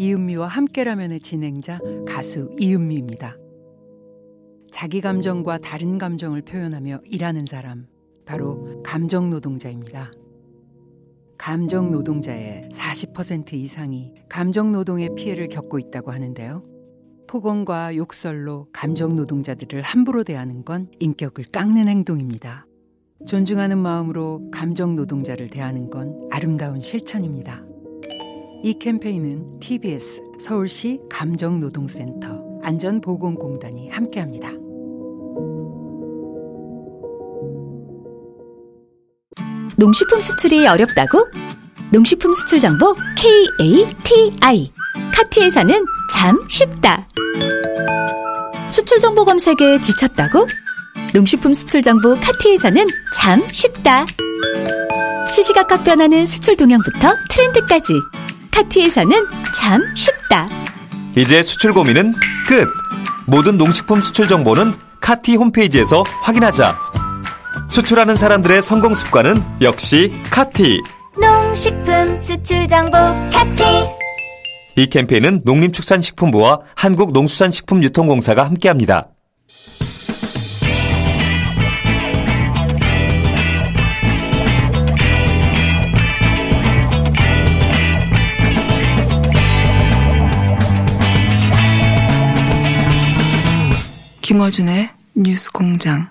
이은미와 함께라면의 진행자 가수 이은미입니다. 자기 감정과 다른 감정을 표현하며 일하는 사람, 바로 감정 노동자입니다. 감정 노동자의 40% 이상이 감정 노동의 피해를 겪고 있다고 하는데요. 폭언과 욕설로 감정 노동자들을 함부로 대하는 건 인격을 깎는 행동입니다. 존중하는 마음으로 감정 노동자를 대하는 건 아름다운 실천입니다. 이 캠페인은 TBS 서울시 감정노동센터 안전보건공단이 함께합니다. 농식품 수출이 어렵다고? 농식품 수출 정보 KATI 카티에서는 참 쉽다. 수출 정보 검색에 지쳤다고? 농식품 수출 정보 카티에서는 참 쉽다. 시시각각 변하는 수출 동향부터 트렌드까지 카티에서는 참 쉽다. 이제 수출 고민은 끝. 모든 농식품 수출 정보는 카티 홈페이지에서 확인하자. 수출하는 사람들의 성공 습관은 역시 카티. 농식품 수출 정보 카티. 이 캠페인은 농림축산식품부와 한국농수산식품유통공사가 함께합니다. 김어준의 뉴스 공장.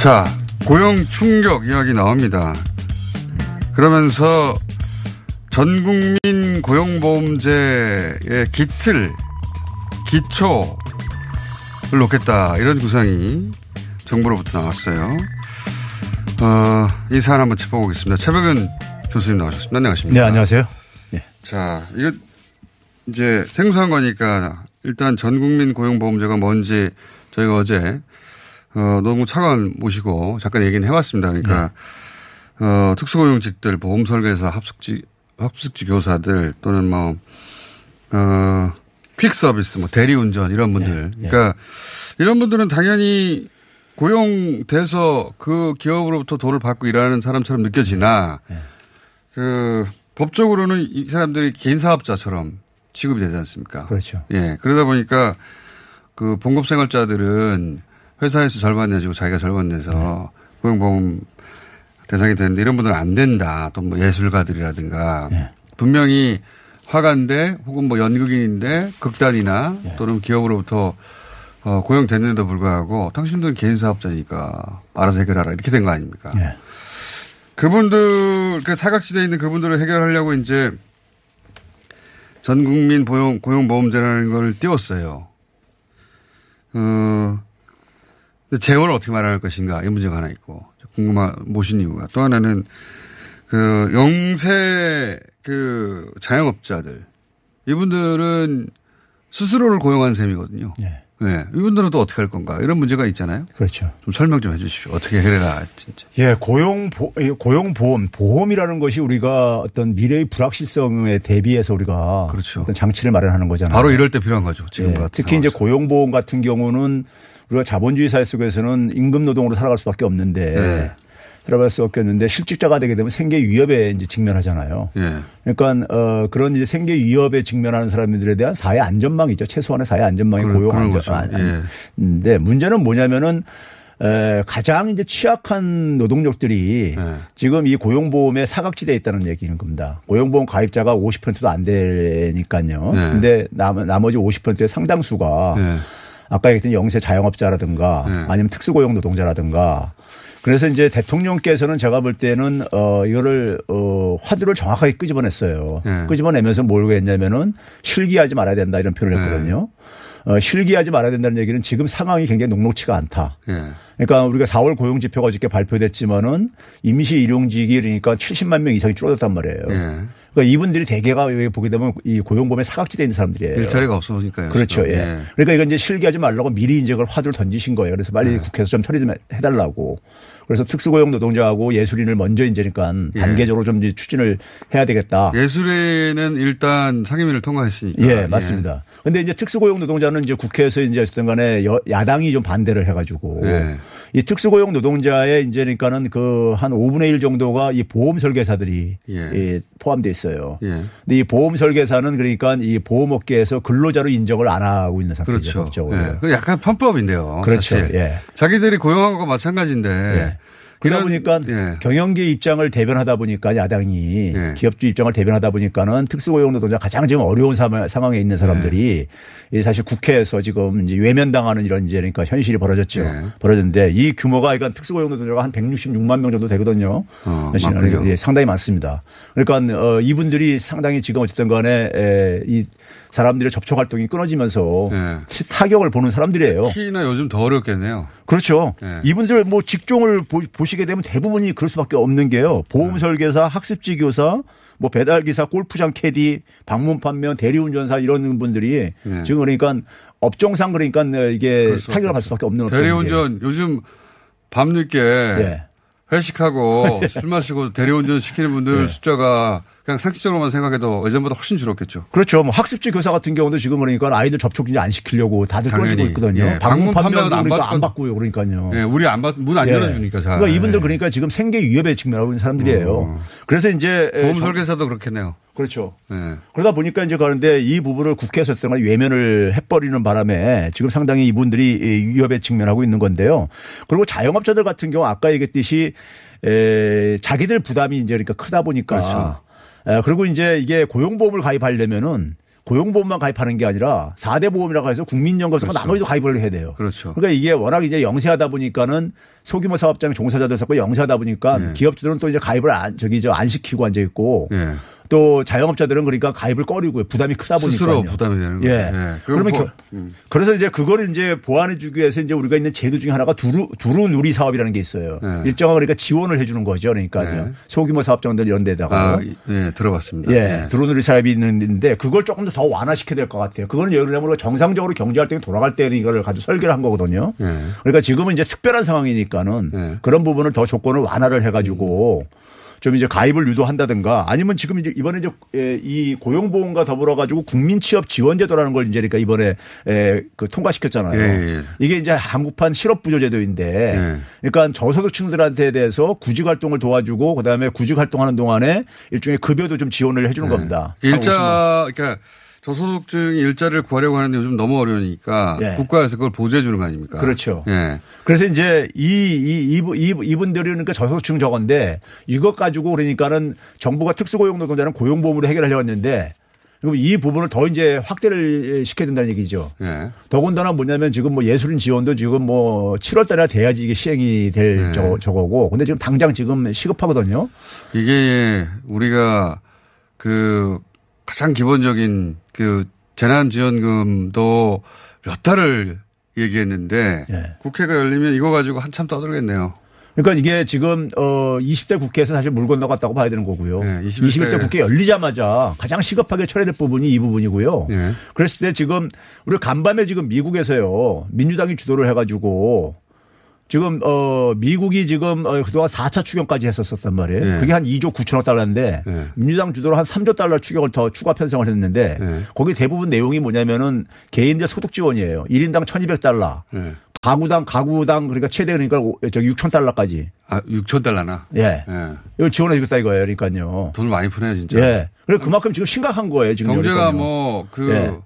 자, 고용 충격 이야기 나옵니다. 그러면서 전 국민 고용보험제의 기틀, 기초를 놓겠다. 이런 구상이 정부로부터 나왔어요. 어, 이 사안 한번 짚어보겠습니다. 최백은 교수님 나오셨습니다. 안녕하십니까. 네, 안녕하세요. 네. 자, 이거 이제 생소한 거니까 일단 전 국민 고용보험제가 뭔지 저희가 어제 어, 너무 차관 모시고 잠깐 얘기는 해봤습니다. 그러니까 네. 어, 특수고용직들, 보험설계사, 합숙지 합숙지 교사들 또는 뭐 어, 퀵 서비스, 뭐 대리운전 이런 분들. 네. 그러니까 이런 분들은 당연히 고용돼서 그 기업으로부터 돈을 받고 일하는 사람처럼 느껴지나 네. 그 법적으로는 이 사람들이 개인 사업자처럼 취급이 되지 않습니까? 그렇죠. 예. 그러다 보니까 그 봉급 생활자들은 회사에서 절반 내주고 자기가 절반 내서 네. 고용보험 대상이 되는데 이런 분들은 안 된다. 또 뭐 예술가들이라든가 네. 분명히 화가인데 혹은 뭐 연극인인데 극단이나 네. 또는 기업으로부터 어, 고용됐는데도 불구하고 당신들은 개인 사업자니까 알아서 해결하라 이렇게 된 거 아닙니까? 네. 그분들, 그 사각지대에 있는 그분들을 해결하려고 이제 전 국민 고용, 고용보험제라는 걸 띄웠어요. 어, 재원을 어떻게 마련할 것인가 이 문제가 하나 있고 궁금한 모신 이유가 또 하나는 그 영세 그 자영업자들 이분들은 스스로를 고용한 셈이거든요. 네. 네. 이분들은 또 어떻게 할 건가 이런 문제가 있잖아요. 그렇죠. 좀 설명 좀 해주십시오. 어떻게 해결해라 진짜. 예, 고용 보, 고용 보험 보험이라는 것이 우리가 어떤 미래의 불확실성에 대비해서 우리가 그렇죠. 어떤 장치를 마련하는 거잖아요. 바로 이럴 때 필요한 거죠. 지금 예, 같은 특히 상황에서. 이제 고용 보험 같은 경우는 우리가 자본주의 사회 속에서는 임금 노동으로 살아갈 수밖에 없는데. 네. 살아갈 수 없겠는데 실직자가 되게 되면 생계 위협에 이제 직면하잖아요. 예. 그러니까 어 그런 이제 생계 위협에 직면하는 사람들에 대한 사회 안전망이 있죠. 최소한의 사회 안전망이 고용 안전인데 예. 문제는 뭐냐면은 에, 가장 이제 취약한 노동력들이 네. 지금 이 고용보험에 사각지대에 있다는 얘기는 겁니다. 고용보험 가입자가 50%도 안 되니까요. 네. 근데 남, 나머지 50%의 상당수가 네. 아까 얘기했던 영세 자영업자라든가 네. 아니면 특수고용 노동자라든가 그래서 이제 대통령께서는 제가 볼 때는 어 이거를 어 화두를 정확하게 끄집어냈어요. 네. 끄집어내면서 뭘 했냐면은 실기하지 말아야 된다 이런 표현을 네. 했거든요. 네. 어 실기하지 말아야 된다는 얘기는 지금 상황이 굉장히 녹록치가 않다. 네. 그러니까 우리가 4월 고용 지표가 어저께 발표됐지만은 임시 일용직이 그러니까 70만 명 이상이 줄어들었단 말이에요. 네. 그러니까 이분들이 대개가 보게 되면 이 고용범에 사각지대에 있는 사람들이에요. 일자리가 없어서니까요. 그렇죠. 예. 네. 그러니까 이건 이제 실기하지 말라고 미리 이제 그걸 화두를 던지신 거예요. 그래서 빨리 네. 국회에서 좀 처리 좀 해달라고. 그래서 특수고용 노동자하고 예술인을 먼저 이제니까 예. 단계적으로 좀 추진을 해야 되겠다. 예술인은 일단 상임위를 통과했으니까. 예, 맞습니다. 예. 근데 이제 특수고용 노동자는 이제 국회에서 이제 어쨌든 간에 야당이 좀 반대를 해가지고 예. 이 특수고용 노동자의 이제 그러니까는 그 한 5분의 1 정도가 이 보험 설계사들이 예. 예, 포함돼 있어요. 예. 근데 이 보험 설계사는 그러니까 이 보험업계에서 근로자로 인정을 안 하고 있는 상태죠. 그렇죠. 법적으로. 예. 그 약간 편법인데요. 그렇죠. 사실. 예. 자기들이 고용한 것과 마찬가지인데. 예. 그러다 보니까 예. 경영계 입장을 대변하다 보니까 야당이 예. 기업주 입장을 대변하다 보니까는 특수고용 노동자 가장 지금 어려운 상황- 상황에 있는 사람들이 예. 이 사실 국회에서 지금 이제 외면당하는 이런 이제 그러니까 현실이 벌어졌죠. 예. 벌어졌는데 이 규모가 그러니까 특수고용 노동자가 한 166만 명 정도 되거든요. 어, 많군요. 예, 상당히 많습니다. 그러니까 어, 이분들이 상당히 지금 어쨌든 간에 에, 이 사람들의 접촉 활동이 끊어지면서 예. 타격을 보는 사람들이에요. 특히나 요즘 더 어렵겠네요. 그렇죠. 네. 이분들 뭐 직종을 보, 시게 되면 대부분이 그럴 수밖에 없는 게요. 보험 설계사, 학습지 교사, 뭐 배달 기사, 골프장 캐디, 방문 판매, 대리운전사 이런 분들이 네. 지금 그러니까 업종상 그러니까 이게 타격을 갈 수밖에 없는 대리운전 요즘 밤늦게 예. 회식하고 술 마시고 대리운전 시키는 분들 예. 숫자가 그냥 상식적으로만 생각해도 예전보다 훨씬 줄었겠죠. 그렇죠. 뭐 학습지 교사 같은 경우도 지금 그러니까 아이들 접촉 이제 안 시키려고 다들 당연히. 있거든요. 예. 방문 판매도 그러니까 안 받고- 받고요. 그러니까요. 예, 우리 안 받, 문안 예. 열어주니까 잘. 그러니까 이분들 그러니까 지금 생계 위협에 직면하고 있는 사람들이에요. 어. 그래서 이제 보험 정- 설계사도 그렇겠네요. 그렇죠. 예. 그러다 보니까 이제 그런데 이 부분을 국회에서 정말 외면을 해버리는 바람에 지금 상당히 이분들이 이 위협에 직면하고 있는 건데요. 그리고 자영업자들 같은 경우 아까 얘기했듯이 에, 자기들 부담이 이제 그러니까 크다 보니까 그렇죠. 에, 그리고 이제 이게 고용보험을 가입하려면은 고용보험만 가입하는 게 아니라 4대 보험이라고 해서 국민연금과 그렇죠. 나머지도 가입을 해야 돼요. 그렇죠. 그러니까 이게 워낙 이제 영세하다 보니까는 소규모 사업장 종사자들 섞고 영세하다 보니까 예. 기업주들은 또 이제 가입을 안, 저기 저 안 시키고 앉아 있고 예. 또 자영업자들은 그러니까 가입을 꺼리고 부담이 크다 보니까 스스로 부담이 되는 거예요. 예. 예. 그러면 뭐- 겨- 그래서 이제 그거를 이제 보완해 주기 위해서 이제 우리가 있는 제도 중에 하나가 두루 두루 누리 사업이라는 게 있어요. 예. 일정한 그러니까 지원을 해 주는 거죠. 그러니까 예. 소규모 사업장들 이런 데다가 아, 예, 들어봤습니다. 예, 드론으리 사업이 있는데 그걸 조금 더 완화시켜야 될 것 같아요. 그거는 예를 들면 정상적으로 경제 활동이 돌아갈 때는 이거를 가지고 설계를 한 거거든요. 예. 그러니까 지금은 이제 특별한 상황이니까는 네. 그런 부분을 더 조건을 완화를 해 가지고 좀 이제 가입을 유도한다든가 아니면 지금 이제 이번에 이제 에, 이 고용보험과 더불어 가지고 국민 취업 지원제도라는 걸 이제 그러니까 이번에 에, 그 통과시켰잖아요. 예, 예. 이게 이제 한국판 실업부조제도인데 예. 그러니까 저소득층들한테 대해서 구직 활동을 도와주고 그다음에 구직 활동하는 동안에 일종의 급여도 좀 지원을 해주는 겁니다. 한 50만 원. 일자, 그러니까 저소득층이 일자리를 구하려고 하는데 요즘 너무 어려우니까 예. 국가에서 그걸 보조해 주는 거 아닙니까? 그렇죠. 예. 그래서 이제 이, 이, 이, 이, 이분들이 그러니까 저소득층 저건데 이것 가지고 그러니까는 정부가 특수고용 노동자는 고용보험으로 해결하려고 했는데 그럼 이 부분을 더 이제 확대를 시켜야 된다는 얘기죠. 예. 더군다나 뭐냐면 지금 뭐 예술인 지원도 지금 뭐 7월 달에 돼야지 이게 시행이 될 네. 저, 저거고 근데 지금 당장 지금 시급하거든요. 이게 우리가 그 가장 기본적인 그 재난지원금도 몇 달을 얘기했는데 예. 국회가 열리면 이거 가지고 한참 떠들겠네요. 그러니까 이게 지금 어 20대 국회에서 사실 물 건너갔다고 봐야 되는 거고요. 네, 21대 21대 국회 열리자마자 가장 시급하게 처리될 부분이 이 부분이고요. 네. 그랬을 때 지금 우리 간밤에 지금 미국에서요 민주당이 주도를 해가지고 지금 어 미국이 지금 어 그동안 4차 추경까지 했었었단 말이에요. 네. 그게 한 2조 9천억 달러인데 네. 민주당 주도로 한 3조 달러 추경을 더 추가 편성을 했는데 네. 거기 대부분 내용이 뭐냐면은 개인들 소득 지원이에요. 1인당 1,200달러. 예. 가구당 가구당 그러니까 최대 그러니까 오- 저기 6천 달러까지. 아, 6천 달러나. 예. 예. 이걸 지원해 주겠다 이거예요. 그러니까요. 돈을 많이 푸네요, 진짜. 예. 그래서 그만큼 지금 심각한 거예요. 지금 경제가 그러니까요. 뭐그 예.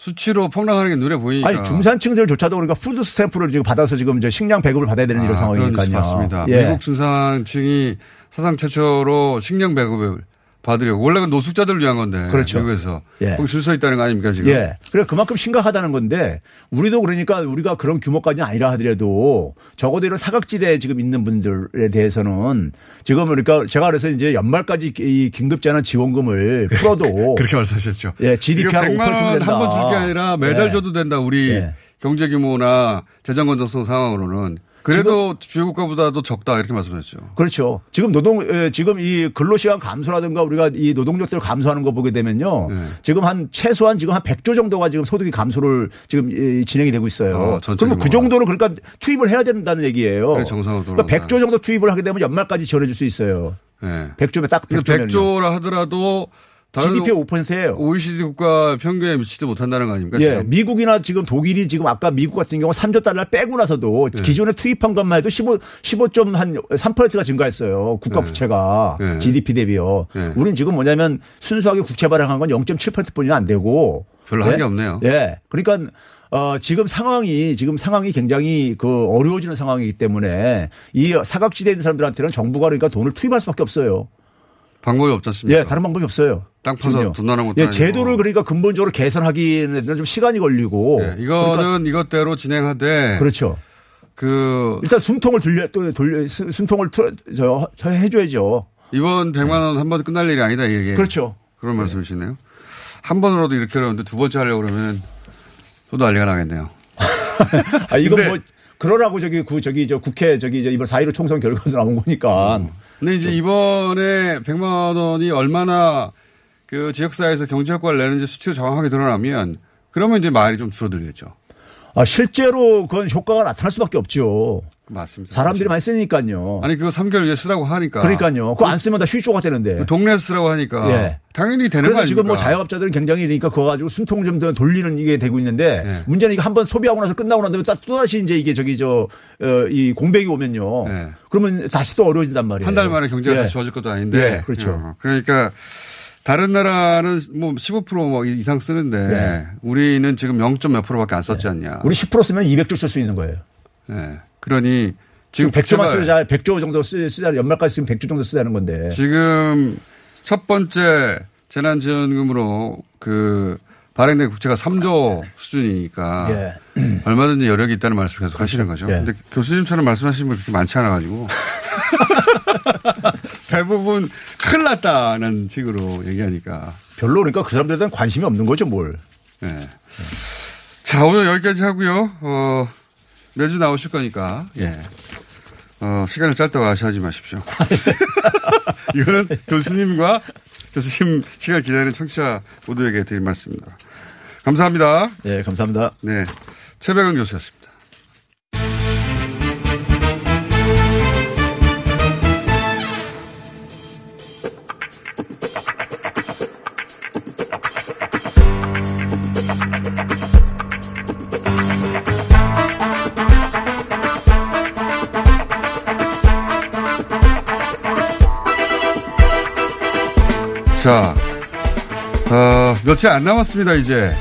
수치로 폭락하는 게 눈에 보이니까. 아니 중산층들조차도 그러니까 푸드 스탬프를 지금 받아서 지금 이제 식량 배급을 받아야 되는 이런 아, 뉴스 상황이니까요. 봤습니다. 예. 미국 중산층이 사상 최초로 식량 배급을 받으려고 원래 그 노숙자들을 위한 건데 그렇죠. 미국에서 예. 거기 줄 서 있다는 거 아닙니까 지금? 예. 그래 그만큼 심각하다는 건데 우리도 그러니까 우리가 그런 규모까지는 아니라 하더라도 적어도 이런 사각지대에 지금 있는 분들에 대해서는 지금 그러니까 제가 그래서 이제 연말까지 이 긴급재난 지원금을 풀어도 그렇게 말씀하셨죠. 예, GDP 이거 한 100만 5% 원. 한 번 줄 게 아니라 매달 예. 줘도 된다. 우리 예. 경제 규모나 재정 건전성 상황으로는 그래도 주요 국가보다도 적다 이렇게 말씀하셨죠. 그렇죠. 지금 노동 에, 지금 이 근로 시간 감소라든가 우리가 이 노동력들 감소하는 거 보게 되면요. 네. 지금 한 최소한 지금 한 100조 정도가 지금 소득이 감소를 지금 이 진행이 되고 있어요. 어, 그러면 그. 정도는 그러니까 투입을 해야 된다는 얘기예요. 그래, 정상으로 그러니까 돌아간다. 100조 정도 투입을 하게 되면 연말까지 지원해 줄 수 있어요. 예. 100조면 딱 근데 100조면. 100조라 하더라도 GDP의 5%예요. OECD 국가 평균에 미치지 못한다는 거 아닙니까? 예. 지금? 미국이나 지금 독일이 지금 아까 미국 같은 경우 3조 달러 빼고 나서도 네. 기존에 투입한 것만 해도 15, 15.3%가 증가했어요. 국가 네. 부채가 네. GDP 대비요. 네. 우린 지금 뭐냐면 순수하게 국채 발행한 건 0.7% 뿐이 안 되고 별로 한게 예? 없네요. 예. 그러니까 어, 지금 상황이, 지금 상황이 굉장히 그 어려워지는 상황이기 때문에 이 사각지대에 있는 사람들한테는 정부가 그러니까 돈을 투입할 수밖에 없어요. 방법이 없지 않습니까? 예, 다른 방법이 없어요. 땅 파서 돈 나는 것도 예, 제도를 그러니까 근본적으로 개선하기에는 좀 시간이 걸리고. 예, 이거는 그러니까 이것대로 진행하되. 그렇죠. 그 일단 숨통을 돌려 또 돌려 숨통을 틀어 저, 저 해줘야죠. 이번 100만 원 한 번 끝날 일이 아니다 이게. 그렇죠. 그런 말씀이시네요. 한 번으로도 이렇게 하려는데 두 번째 하려고 그러면 저도 난리가 나겠네요. 아, 이건 뭐 그러라고 저기 그 저기 저 국회 저기 이번 4.15 총선 결과도 나온 거니까. 음. 근데 이제 이번에 100만 원이 얼마나 그 지역사회에서 경제 효과를 내는지 수치로 정확하게 드러나면 그러면 이제 말이 좀 줄어들겠죠. 아, 실제로 그건 효과가 나타날 수밖에 없죠. 맞습니다. 사람들이 많이 쓰니까요. 아니, 그거 3개월 위에 쓰라고 하니까. 그러니까요. 그거 안 쓰면 다 휴조가 되는데. 동네에서 쓰라고 하니까. 예. 당연히 되는 거예요. 그래서 지금 뭐 자영업자들은 굉장히 그러니까 그거 가지고 숨통 좀 돌리는 이게 되고 있는데 예. 문제는 이게 한번 소비하고 나서 끝나고 난 다음에 또다시 이제 이게 저기 저, 어, 이 공백이 오면요. 예. 그러면 다시 또 어려워진단 말이에요. 한 달 만에 경제가 예. 다시 좋아질 것도 아닌데. 예. 그렇죠. 어. 그러니까 다른 나라는 뭐 15%뭐 이상 쓰는데 네. 우리는 지금 0. 몇 프로밖에 안 썼지 않냐. 네. 우리 10% 쓰면 200조 쓸 수 있는 거예요. 네. 그러니 지금 100조만 쓰자 100조 정도 쓰자 연말까지 쓰면 100조 정도 쓰자는 건데. 지금 첫 번째 재난지원금으로 그 발행된 국채가 3조 수준이니까 예. 얼마든지 여력이 있다는 말씀을 계속 하시는 거죠. 예. 근데 교수님처럼 말씀하시는 분 그렇게 많지 않아 가지고 대부분 큰일 났다는 식으로 얘기하니까. 별로 그러니까 그 사람들에 대한 관심이 없는 거죠, 뭘. 네. 자, 오늘 여기까지 하고요. 어, 매주 나오실 거니까. 예. 어, 시간을 짧다고 아시하지 마십시오. 이거는 교수님과 교수님 시간 기다리는 청취자 모두에게 드릴 말씀입니다. 감사합니다. 네, 감사합니다. 네. 최백은 교수였습니다. 며칠 안 남았습니다, 이제.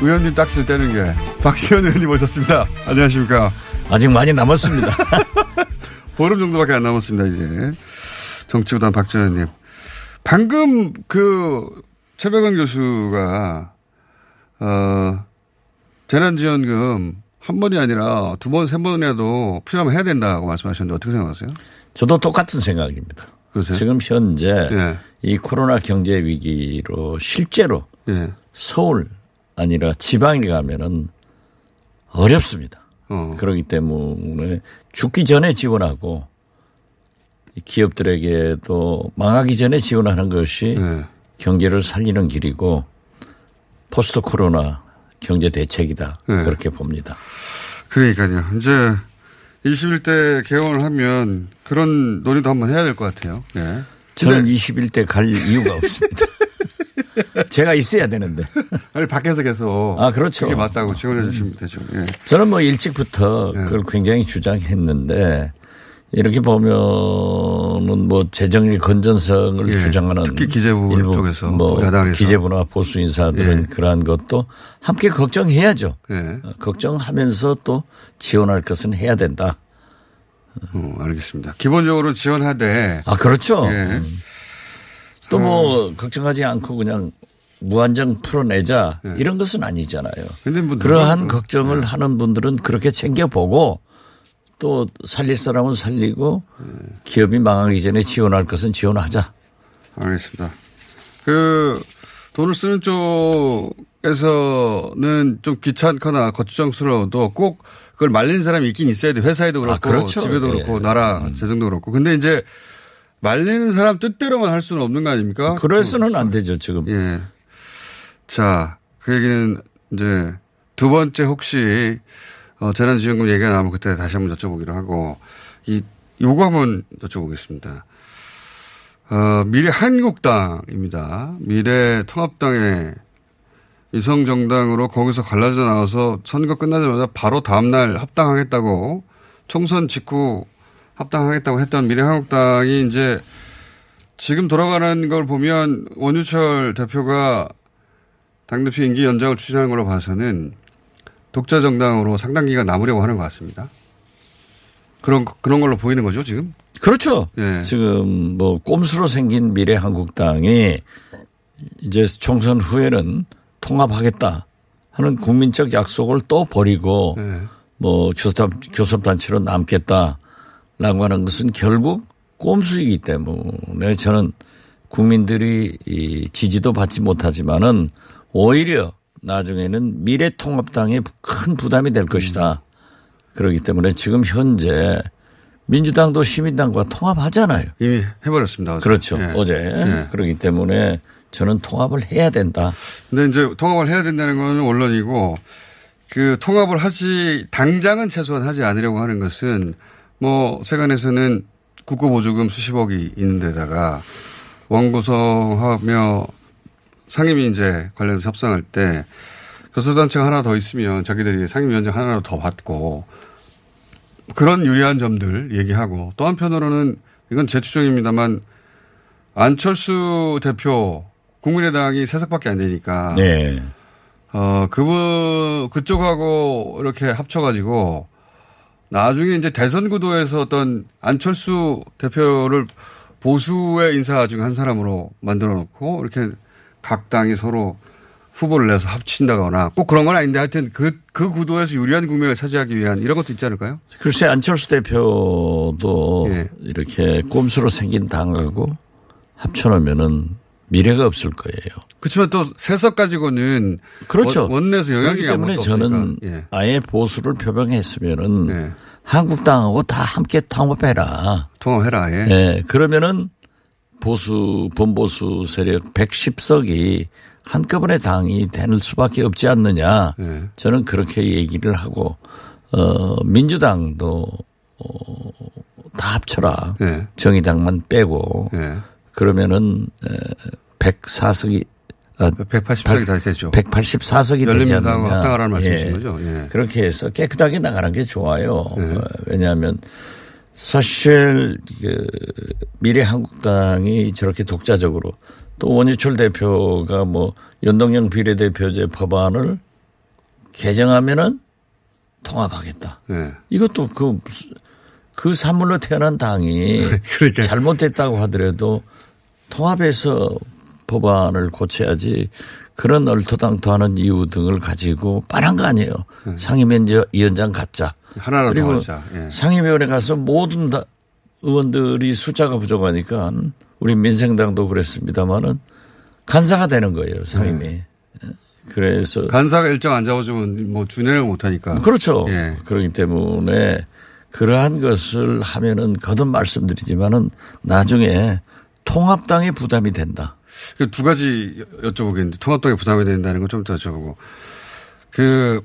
의원님 딱지를 떼는 게. 박시현 의원님 오셨습니다. 안녕하십니까. 아직 많이 남았습니다. 보름 정도밖에 안 남았습니다, 이제. 정치구단 박지현 의원님. 방금 그 최백원 교수가, 어, 재난지원금 한 번이 아니라 두 번, 세 번이라도 필요하면 해야 된다고 말씀하셨는데 어떻게 생각하세요? 저도 똑같은 생각입니다. 그러세요? 지금 현재 예. 이 코로나 경제 위기로 실제로 예. 서울 아니라 지방에 가면은 어렵습니다. 어. 그렇기 때문에 죽기 전에 지원하고 기업들에게도 망하기 전에 지원하는 것이 예. 경제를 살리는 길이고 포스트 코로나 경제 대책이다. 예. 그렇게 봅니다. 그러니까요. 이제 21대 개원을 하면 그런 논의도 한번 해야 될 것 같아요. 네. 저는 21대 갈 이유가 없습니다. 제가 있어야 되는데. 아니, 밖에서 계속. 아, 그렇죠. 그게 맞다고 지원해 주시면 되죠. 예. 저는 뭐 일찍부터 예. 그걸 굉장히 주장했는데 이렇게 보면은 뭐 재정의 건전성을 예. 주장하는 특히 기재부 일부 쪽에서 뭐 야당에서 기재부나 보수 인사들은 예. 그러한 것도 함께 걱정해야죠. 예. 어, 걱정하면서 또 지원할 것은 해야 된다. 어, 알겠습니다. 기본적으로 지원하되. 아 그렇죠. 예. 음. 또뭐 어. 걱정하지 않고 그냥 무한정 풀어내자 예. 이런 것은 아니잖아요. 근데 뭐 그러한 걱정을 예. 하는 분들은 그렇게 챙겨보고 또 살릴 사람은 살리고 기업이 망하기 전에 지원할 것은 지원하자. 알겠습니다. 그 돈을 쓰는 쪽에서는 좀 귀찮거나 거추장스러워도 꼭 그걸 말리는 사람이 있긴 있어야 돼. 회사에도 그렇고 아, 그렇죠. 집에도 그렇고 예. 나라 음. 재정도 그렇고. 근데 이제 말리는 사람 뜻대로만 할 수는 없는 거 아닙니까? 그래서는 안 되죠 지금. 예. 자, 그 얘기는 이제 두 번째 혹시 어, 재난지원금 얘기가 나오면 그때 다시 한번 여쭤보기로 하고, 이, 요거 한번 여쭤보겠습니다. 어, 미래 한국당입니다. 미래 통합당의 이성정당으로 거기서 갈라져 나와서 선거 끝나자마자 바로 다음날 합당하겠다고 총선 직후 합당하겠다고 했던 미래 한국당이 이제 지금 돌아가는 걸 보면 원유철 대표가 당대표 임기 연장을 추진하는 걸로 봐서는 독자 정당으로 상당 기간 남으려고 하는 것 같습니다. 그런 그런 걸로 보이는 거죠 지금? 그렇죠. 예. 지금 뭐 꼼수로 생긴 미래 한국당이 이제 총선 후에는 통합하겠다 하는 국민적 약속을 또 버리고 예. 뭐 교섭 교섭 단체로 남겠다라고 하는 것은 결국 꼼수이기 때문에 저는 국민들이 이 지지도 받지 못하지만은 오히려 나중에는 미래통합당에 큰 부담이 될 것이다. 그렇기 때문에 지금 현재 민주당도 시민당과 통합하잖아요. 이미 해버렸습니다. 어제. 그렇죠. 예. 어제. 예. 그렇기 때문에 저는 통합을 해야 된다. 근데 이제 통합을 해야 된다는 건 원론이고 그 통합을 하지 당장은 최소한 하지 않으려고 하는 것은 뭐 세간에서는 국고보조금 수십억이 있는 데다가 원구성하며 상임위 이제 관련해서 협상할 때 교섭단체가 하나 더 있으면 자기들이 상임위원장 하나로 더 받고 그런 유리한 점들 얘기하고 또 한편으로는 이건 제 추정입니다만 안철수 대표 국민의당이 세 석밖에 안 되니까 네. 어 그분 그쪽하고 이렇게 합쳐가지고 나중에 이제 대선 구도에서 어떤 안철수 대표를 보수의 인사 중 한 사람으로 만들어 놓고 이렇게 각 당이 서로 후보를 내서 합친다거나 꼭 그런 건 아닌데 하여튼 그, 그 구도에서 유리한 국면을 차지하기 위한 이런 것도 있지 않을까요? 글쎄 안철수 대표도 예. 이렇게 꼼수로 생긴 당하고 합쳐놓으면은 미래가 없을 거예요. 그렇지만 또 세석 가지고는 그렇죠. 원내에서 영향이 때문에 저는 예. 아예 보수를 표명했으면은 예. 한국당하고 다 함께 통합해라. 통합해라. 예. 예. 그러면은 보수 범보수 세력 110석이 한꺼번에 당이 될 수밖에 없지 않느냐. 예. 저는 그렇게 얘기를 하고 어 민주당도 어다 합쳐라. 예. 정의당만 빼고 예. 그러면은 104석이 180석이 다 되죠. 184석이 되지 않느냐. 합당하라는 말씀이신 예. 거죠. 예. 그렇게 해서 깨끗하게 나가는 게 좋아요. 예. 어, 왜냐하면 사실 그 미래 한국당이 저렇게 독자적으로 또 원희철 대표가 뭐 연동형 비례대표제 법안을 개정하면은 통합하겠다. 네. 이것도 그, 그 산물로 태어난 당이 그러니까. 잘못됐다고 하더라도 통합해서 법안을 고쳐야지 그런 얼토당토하는 이유 등을 가지고 빤한 거 아니에요. 네. 상임위원장 갖자. 하나라도 그리고 예. 상임위원회 가서 모든 다 의원들이 숫자가 부족하니까 우리 민생당도 그랬습니다마는 간사가 되는 거예요 상임위. 네. 그래서 간사가 일정 안 잡아주면 뭐 준회를 못 하니까. 그렇죠. 예. 그렇기 때문에 그러한 것을 하면은 거듭 말씀드리지만은 나중에 통합당의 부담이 된다. 그두 가지 여쭤보겠는데 통합당의 부담이 된다는 건 좀 더 여쭤보고 그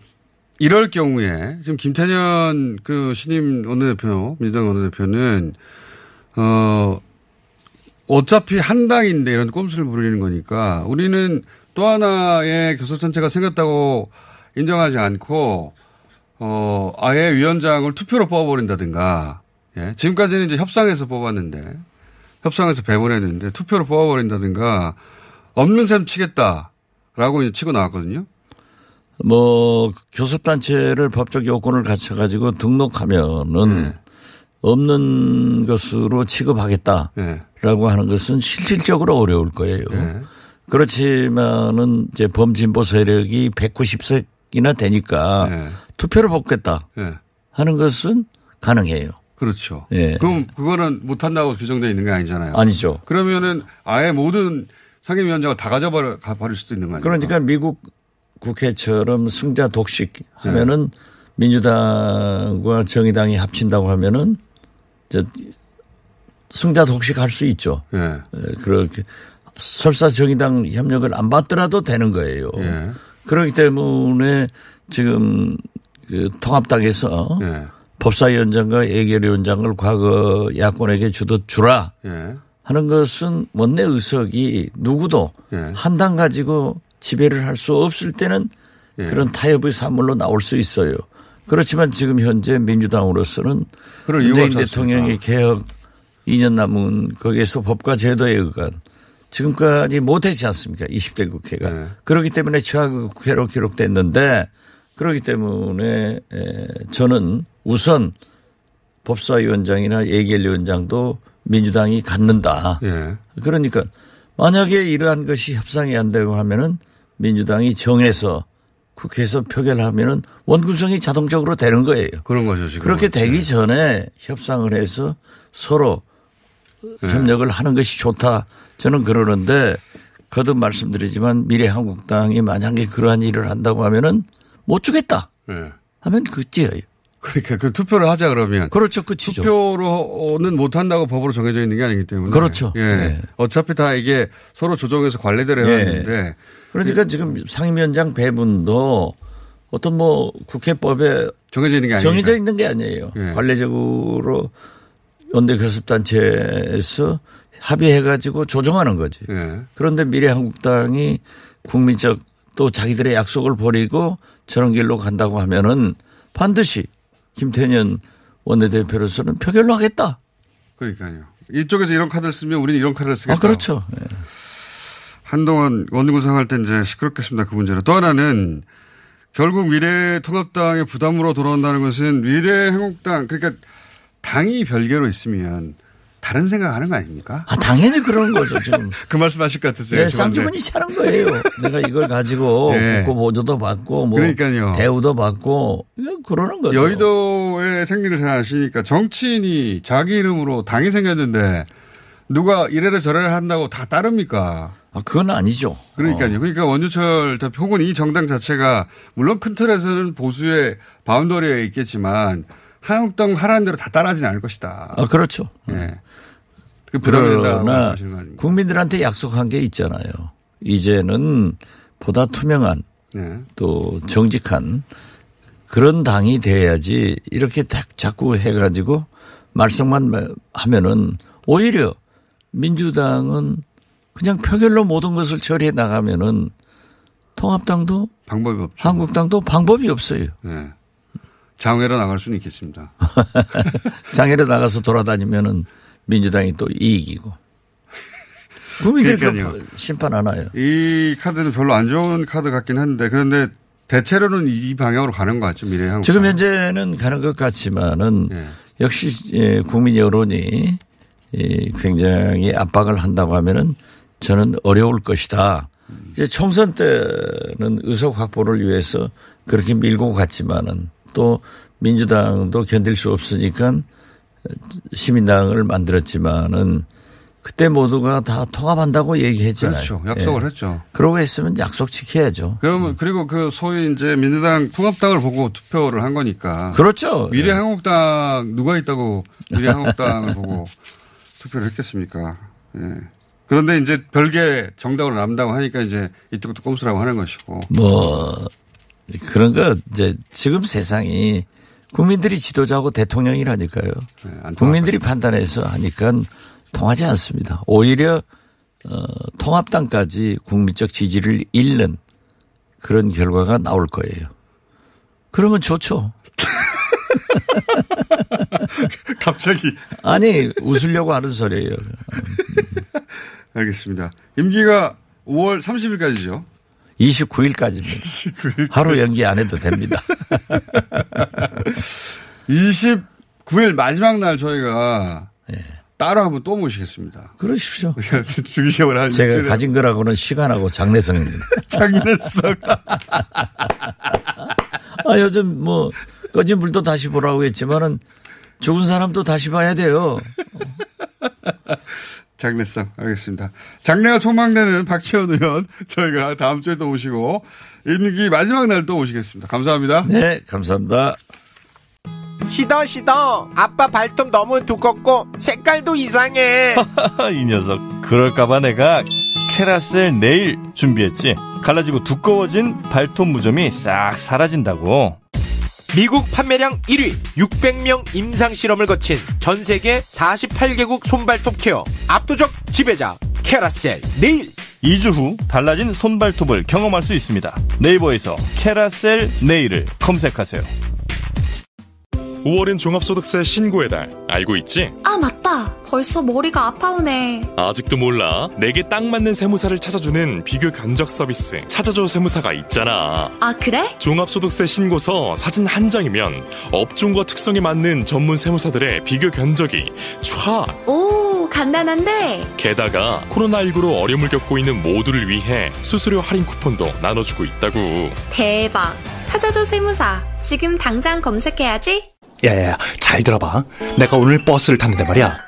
이럴 경우에 지금 김태년 그 신임 원내대표 민주당 원내대표는 어 어차피 한 당인데 이런 꼼수를 부리는 거니까 우리는 또 하나의 교섭단체가 생겼다고 인정하지 않고 어 아예 위원장을 투표로 뽑아버린다든가 예. 지금까지는 이제 협상에서 뽑았는데 협상에서 배분했는데 투표로 뽑아버린다든가 없는 셈 치겠다라고 이제 치고 나왔거든요. 뭐 교섭단체를 법적 요건을 갖춰가지고 등록하면은 네. 없는 것으로 취급하겠다라고 네. 하는 것은 실질적으로 어려울 거예요. 네. 그렇지만은 이제 범진보 세력이 190석이나 되니까 네. 투표를 뽑겠다 네. 하는 것은 가능해요. 그렇죠. 예. 그럼 그거는 못한다고 규정되어 있는 게 아니잖아요. 아니죠. 그러면은 아예 모든 상임위원장을 다 가져버릴 수도 있는 거 아니에요? 그러니까 미국 국회처럼 승자 독식 하면은 네. 민주당과 정의당이 합친다고 하면은 저 승자 독식 할 수 있죠. 네. 그렇게 설사 정의당 협력을 안 받더라도 되는 거예요. 네. 그렇기 때문에 지금 그 통합당에서 네. 법사위원장과 예결위원장을 과거 야권에게 주도 주라 하는 것은 원내 의석이 누구도 예. 한당 가지고 지배를 할 수 없을 때는 예. 그런 타협의 산물로 나올 수 있어요. 그렇지만 지금 현재 민주당으로서는 문재인 대통령의 개혁 2년 남은 거기에서 법과 제도에 의한 지금까지 못했지 않습니까? 20대 국회가. 네. 그렇기 때문에 최악의 국회로 기록됐는데 그렇기 때문에 저는 우선 법사위원장이나 예결위원장도 민주당이 갖는다. 네. 그러니까 만약에 이러한 것이 협상이 안 되고 하면은 민주당이 정해서 국회에서 표결하면은 원구성이 자동적으로 되는 거예요. 그런 거죠, 지금. 그렇게 되기 네. 전에 협상을 해서 서로 네. 협력을 하는 것이 좋다. 저는 그러는데 거듭 말씀드리지만 미래 한국당이 만약에 그러한 일을 한다고 하면은 못 주겠다. 네. 하면 그지예요. 그러니까 그 투표를 하자 그러면 그렇죠, 끝이죠. 투표로는 못 한다고 법으로 정해져 있는 게 아니기 때문에 그렇죠. 예, 네. 어차피 다 이게 서로 조정해서 관례대로 해야 하는데 네. 그러니까 예. 지금 상임위원장 배분도 어떤 뭐 국회법에 정해져 있는 게 아니에요. 정해져 있는 게 아니에요. 예. 관례적으로 연대 교섭단체에서 합의해 가지고 조정하는 거지. 예. 그런데 미래한국당이 국민적 또 자기들의 약속을 버리고 저런 길로 간다고 하면은 반드시 김태년 원내대표로서는 표결로 하겠다. 그러니까요. 이쪽에서 이런 카드를 쓰면 우리는 이런 카드를 쓰겠다. 아, 그렇죠. 네. 한동안 원구성할 때 이제 시끄럽겠습니다. 그 문제는. 또 하나는 결국 미래통합당의 부담으로 돌아온다는 것은 미래한국당 그러니까 당이 별개로 있으면 다른 생각하는 거 아닙니까? 아 당연히 그런 거죠 지금. 그 말씀하실 것 같으세요. 네, 쌍주문이 차는 거예요. 내가 이걸 가지고 네. 국고 보조도 받고 뭐 그러니까요. 대우도 받고 그러는 거죠. 여의도의 생리를 잘 아시니까 정치인이 자기 이름으로 당이 생겼는데 누가 이래라 저래라 한다고 다 따릅니까? 아, 그건 아니죠. 그러니까요. 어. 그러니까 원유철 대표 혹은 이 정당 자체가 물론 큰 틀에서는 보수의 바운더리에 있겠지만 한국당 하라는 대로 다 따라하지는 않을 것이다. 아, 그렇죠. 예. 그 그러나 국민들한테 약속한 게 있잖아요. 이제는 보다 투명한 네. 또 정직한 그런 당이 돼야지 이렇게 자꾸 해가지고 말썽만 하면은 오히려 민주당은 그냥 표결로 모든 것을 처리해 나가면은 통합당도 방법이 없죠. 한국당도 방법이 없어요. 네. 장외로 나갈 수는 있겠습니다. 장외로 나가서 돌아다니면은 민주당이 또 이익이고. 국민들이 심판 안 와요. 이 카드는 별로 안 좋은 카드 같긴 한데 그런데 대체로는 이 방향으로 가는 것 같죠 미래 한국. 지금 현재는 가는 것 같지만은 네. 역시 예, 국민 여론이 굉장히 압박을 한다고 하면은 저는 어려울 것이다. 이제 총선 때는 의석 확보를 위해서 그렇게 밀고 갔지만은 또 민주당도 견딜 수 없으니까 시민당을 만들었지만은 그때 모두가 다 통합한다고 얘기했잖아요. 그렇죠. 약속을 예. 했죠. 그러고 했으면 약속 지켜야죠. 그러면 음. 그리고 그 소위 이제 민주당 통합당을 보고 투표를 한 거니까. 그렇죠. 미래 한국당 누가 있다고 미래 한국당을 보고 투표를 했겠습니까? 예. 그런데 이제 별개 정당으로 남다고 하니까 이제 이쪽도 꼼수라고 하는 것이고. 뭐 그런 거 이제 지금 세상이 국민들이 지도자고 대통령이라니까요. 네, 국민들이 판단해서 하니까 통하지 않습니다. 오히려 어, 통합당까지 국민적 지지를 잃는 그런 결과가 나올 거예요. 그러면 좋죠. 갑자기. 아니, 웃으려고 하는 소리예요. 알겠습니다. 임기가 5월 30일까지죠. 29일까지입니다. 29일. 하루 연기 안 해도 됩니다. 29일 마지막 날 저희가 네. 따로 한번 또 모시겠습니다. 그러십시오. 주기시험을 하는 제가 일주일에. 가진 거라고는 시간하고 장래성입니다. 장래성. 아, 요즘 뭐 꺼진 불도 다시 보라고 했지만은 죽은 사람도 다시 봐야 돼요. 장래성 알겠습니다. 장래가 촉망되는 박지원 의원 저희가 다음 주에 또 오시고 임기 마지막 날 또 오시겠습니다. 감사합니다. 네, 감사합니다. 시더 시더 아빠 발톱 너무 두껍고 색깔도 이상해. 이 녀석 그럴까봐 내가 캐라셀 네일 준비했지. 갈라지고 두꺼워진 발톱 무좀이 싹 사라진다고. 미국 판매량 1위 600명 임상 실험을 거친 전 세계 48개국 손발톱 케어 압도적 지배자 캐라셀 네일 2주 후 달라진 손발톱을 경험할 수 있습니다. 네이버에서 캐라셀 네일을 검색하세요. 5월은 종합소득세 신고의 달. 알고 있지? 아, 맞다. 벌써 머리가 아파오네. 아직도 몰라. 내게 딱 맞는 세무사를 찾아주는 비교 견적 서비스. 찾아줘 세무사가 있잖아. 아, 그래? 종합소득세 신고서 사진 한 장이면 업종과 특성에 맞는 전문 세무사들의 비교 견적이 촤! 오, 간단한데? 게다가 코로나19로 어려움을 겪고 있는 모두를 위해 수수료 할인 쿠폰도 나눠주고 있다고. 대박. 찾아줘 세무사. 지금 당장 검색해야지. 야야야, 잘 들어봐. 내가 오늘 버스를 탔는데 말이야.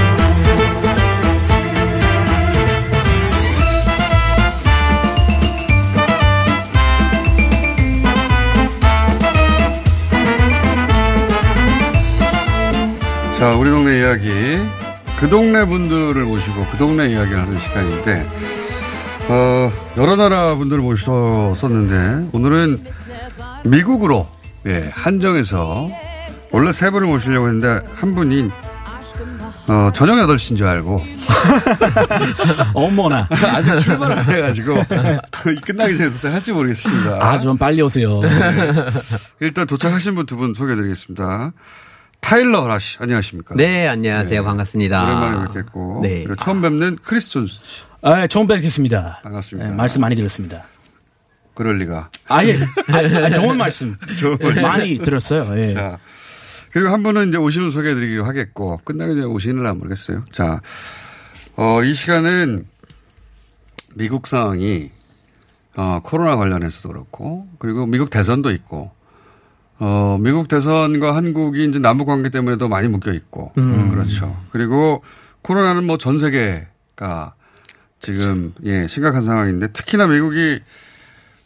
자, 우리 동네 이야기. 그 동네 분들을 모시고 그 동네 이야기를 하는 시간인데, 어, 여러 나라 분들을 모셨었는데, 오늘은 미국으로, 예, 한정해서, 원래 세 분을 모시려고 했는데, 한 분이, 어, 저녁 8시인 줄 알고. 어머나. 아직 출발을 안 해가지고, 끝나기 전에 도착할지 모르겠습니다. 아, 좀 빨리 오세요. 네. 일단 도착하신 분두분 소개해드리겠습니다. 타일러 라쉬 안녕하십니까? 네, 안녕하세요. 네. 반갑습니다. 오랜만에 뵙겠고. 네. 처음 뵙는 크리스 존슨 씨. 아, 처음 뵙겠습니다. 반갑습니다. 네, 말씀 많이 들었습니다. 그럴 리가. 아, 예. 아, 좋은 말씀. 좋은 말씀. 많이 들었어요. 예. 자. 그리고 한 분은 이제 오시면 소개해 드리기로 하겠고, 끝나기 전에 오실는지 모르겠어요. 자, 어, 이 시간은 미국 상황이, 어, 코로나 관련해서도 그렇고, 그리고 미국 대선도 있고, 어, 미국 대선과 한국이 이제 남북 관계 때문에도 많이 묶여 있고. 음. 그렇죠. 그리고 코로나는 뭐 전 세계가 지금 예, 심각한 상황인데 특히나 미국이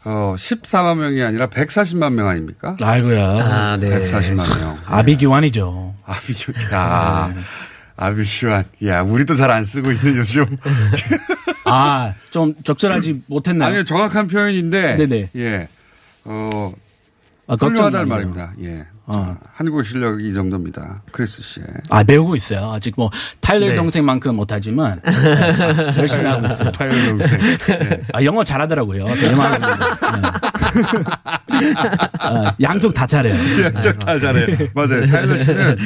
어, 14만 명이 아니라 140만 명 아닙니까? 아이고야. 아, 네. 140만 명. 아비규환이죠. 아비규환. 야, 네. 아비규환. 야, 우리도 잘 안 쓰고 있는 요즘. 아, 좀 적절하지 못했나요? 아니요, 정확한 표현인데. 네네. 예. 어, 아, 훌륭하다는 말입니다. 예. 어. 한국 실력이 이 정도입니다. 크리스 씨. 아, 배우고 있어요. 아직 뭐, 타일러 네. 동생만큼 못하지만, 네, 열심히 하고 있어요. 타일러 동생. 네. 아, 영어 잘하더라고요. 대만. 네. 아, 양쪽 다 잘해요. 양쪽 다 잘해요. 맞아요. 타일러 씨는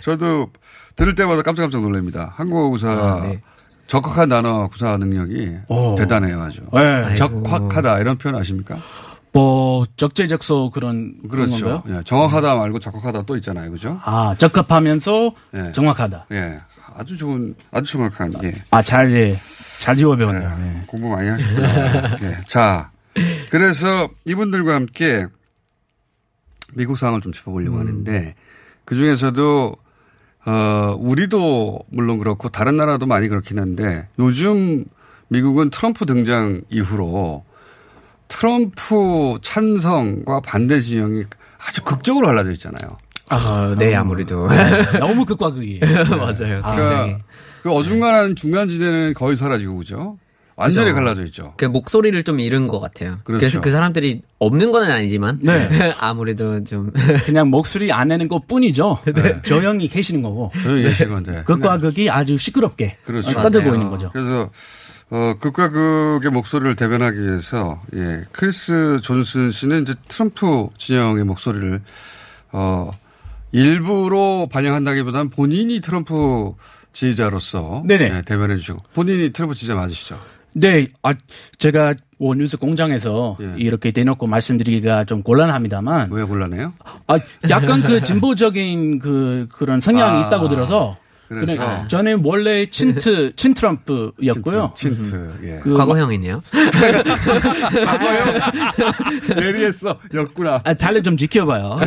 저도 들을 때마다 깜짝깜짝 놀랍니다. 한국어 구사. 아, 네. 적확한 단어 구사 능력이 오. 대단해요, 아주. 네. 적확하다 이런 표현 아십니까? 뭐 적재적소 그런 그렇죠. 예, 정확하다 말고 적확하다 또 있잖아요, 그죠? 아 적합하면서 예. 정확하다. 예, 아주 좋은 아주 정확한 예. 아잘 예. 잘 지워 배웠네요. 예. 예. 공부 많이 하셨구나. 예. 자, 그래서 이분들과 함께 미국 상황을 좀 짚어보려고 음. 하는데 그 중에서도 어 우리도 물론 그렇고 다른 나라도 많이 그렇긴 한데 요즘 미국은 트럼프 등장 이후로 트럼프 찬성과 반대 진영이 아주 극적으로 갈라져 있잖아요. 아, 네, 아무래도. 네, 너무 극과 극이에요. 맞아요. 그러니까 그 어중간한 중간 지대는 거의 사라지고 그죠? 완전히 그죠. 갈라져 있죠. 그 목소리를 좀 잃은 것 같아요. 그렇죠. 그래서 그 사람들이 없는 건 아니지만 네. 아무래도 좀 그냥 목소리 안 내는 것 뿐이죠. 조용히 계시는 거고. 조용히 계신 건데. 극과 극이 아주 시끄럽게 그렇죠. 어, 떠들고 있는 거죠. 그래서 어, 극과 극의 목소리를 대변하기 위해서 예, 크리스 존슨 씨는 이제 트럼프 진영의 목소리를 어, 일부러 반영한다기보다는 본인이 트럼프 지지자로서 네네. 예, 대변해 주시고 본인이 트럼프 지지자 맞으시죠? 네, 아, 제가 원뉴스 공장에서 이렇게 대놓고 말씀드리기가 좀 곤란합니다만. 왜 곤란해요? 아, 약간 그 진보적인 그, 그런 성향이 아, 있다고 들어서. 그래서. 그래, 저는 원래 친트, 친트럼프였고요. 친트, 친트, 예. 그 과거형이네요. 예리했어. 였구나. 아, 달래 좀 지켜봐요.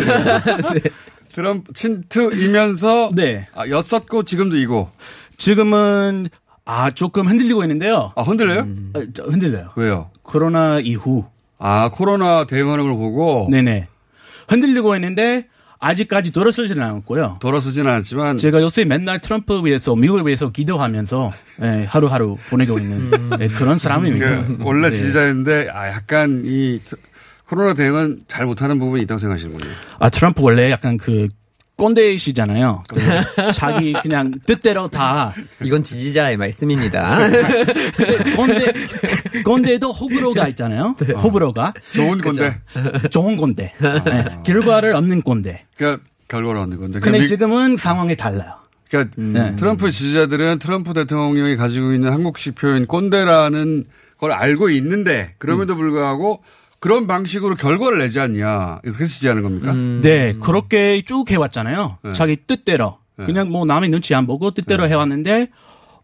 트럼프 친트이면서 네. 아, 였었고 지금도 이고. 지금은 아 조금 흔들리고 있는데요. 아 흔들려요? 아, 저 흔들려요. 왜요? 코로나 이후. 아 코로나 대응하는 걸 보고. 네네. 흔들리고 있는데 아직까지 돌아서지는 않았고요. 돌아서지는 않았지만 제가 요새 맨날 트럼프 위해서 미국을 위해서 기도하면서 예, 하루하루 보내고 있는 예, 그런 사람입니다. 그 원래 네. 지지자인데 아 약간 이 트- 코로나 대응은 잘 못하는 부분이 있다고 생각하시는군요. 아 트럼프 원래 약간 그 꼰대이시잖아요. 그 자기 그냥 뜻대로 다 이건 지지자의 말씀입니다. 꼰대 꼰대도 호불호가 있잖아요. 호불호가 좋은 꼰대. 좋은 꼰대. 네, 결과를 얻는 꼰대. 그러니까 결과를 얻는. 근데 그러니까 미- 지금은 상황이 달라요. 그러니까 네. 트럼프 지지자들은 트럼프 대통령이 가지고 있는 한국식 표현 꼰대라는 걸 알고 있는데 그럼에도 불구하고 그런 방식으로 결과를 내지 않냐 이렇게 지지하는 겁니까? 네, 그렇게 쭉 해왔잖아요. 네. 자기 뜻대로. 네. 그냥 뭐 남의 눈치 안 보고 뜻대로 해왔는데,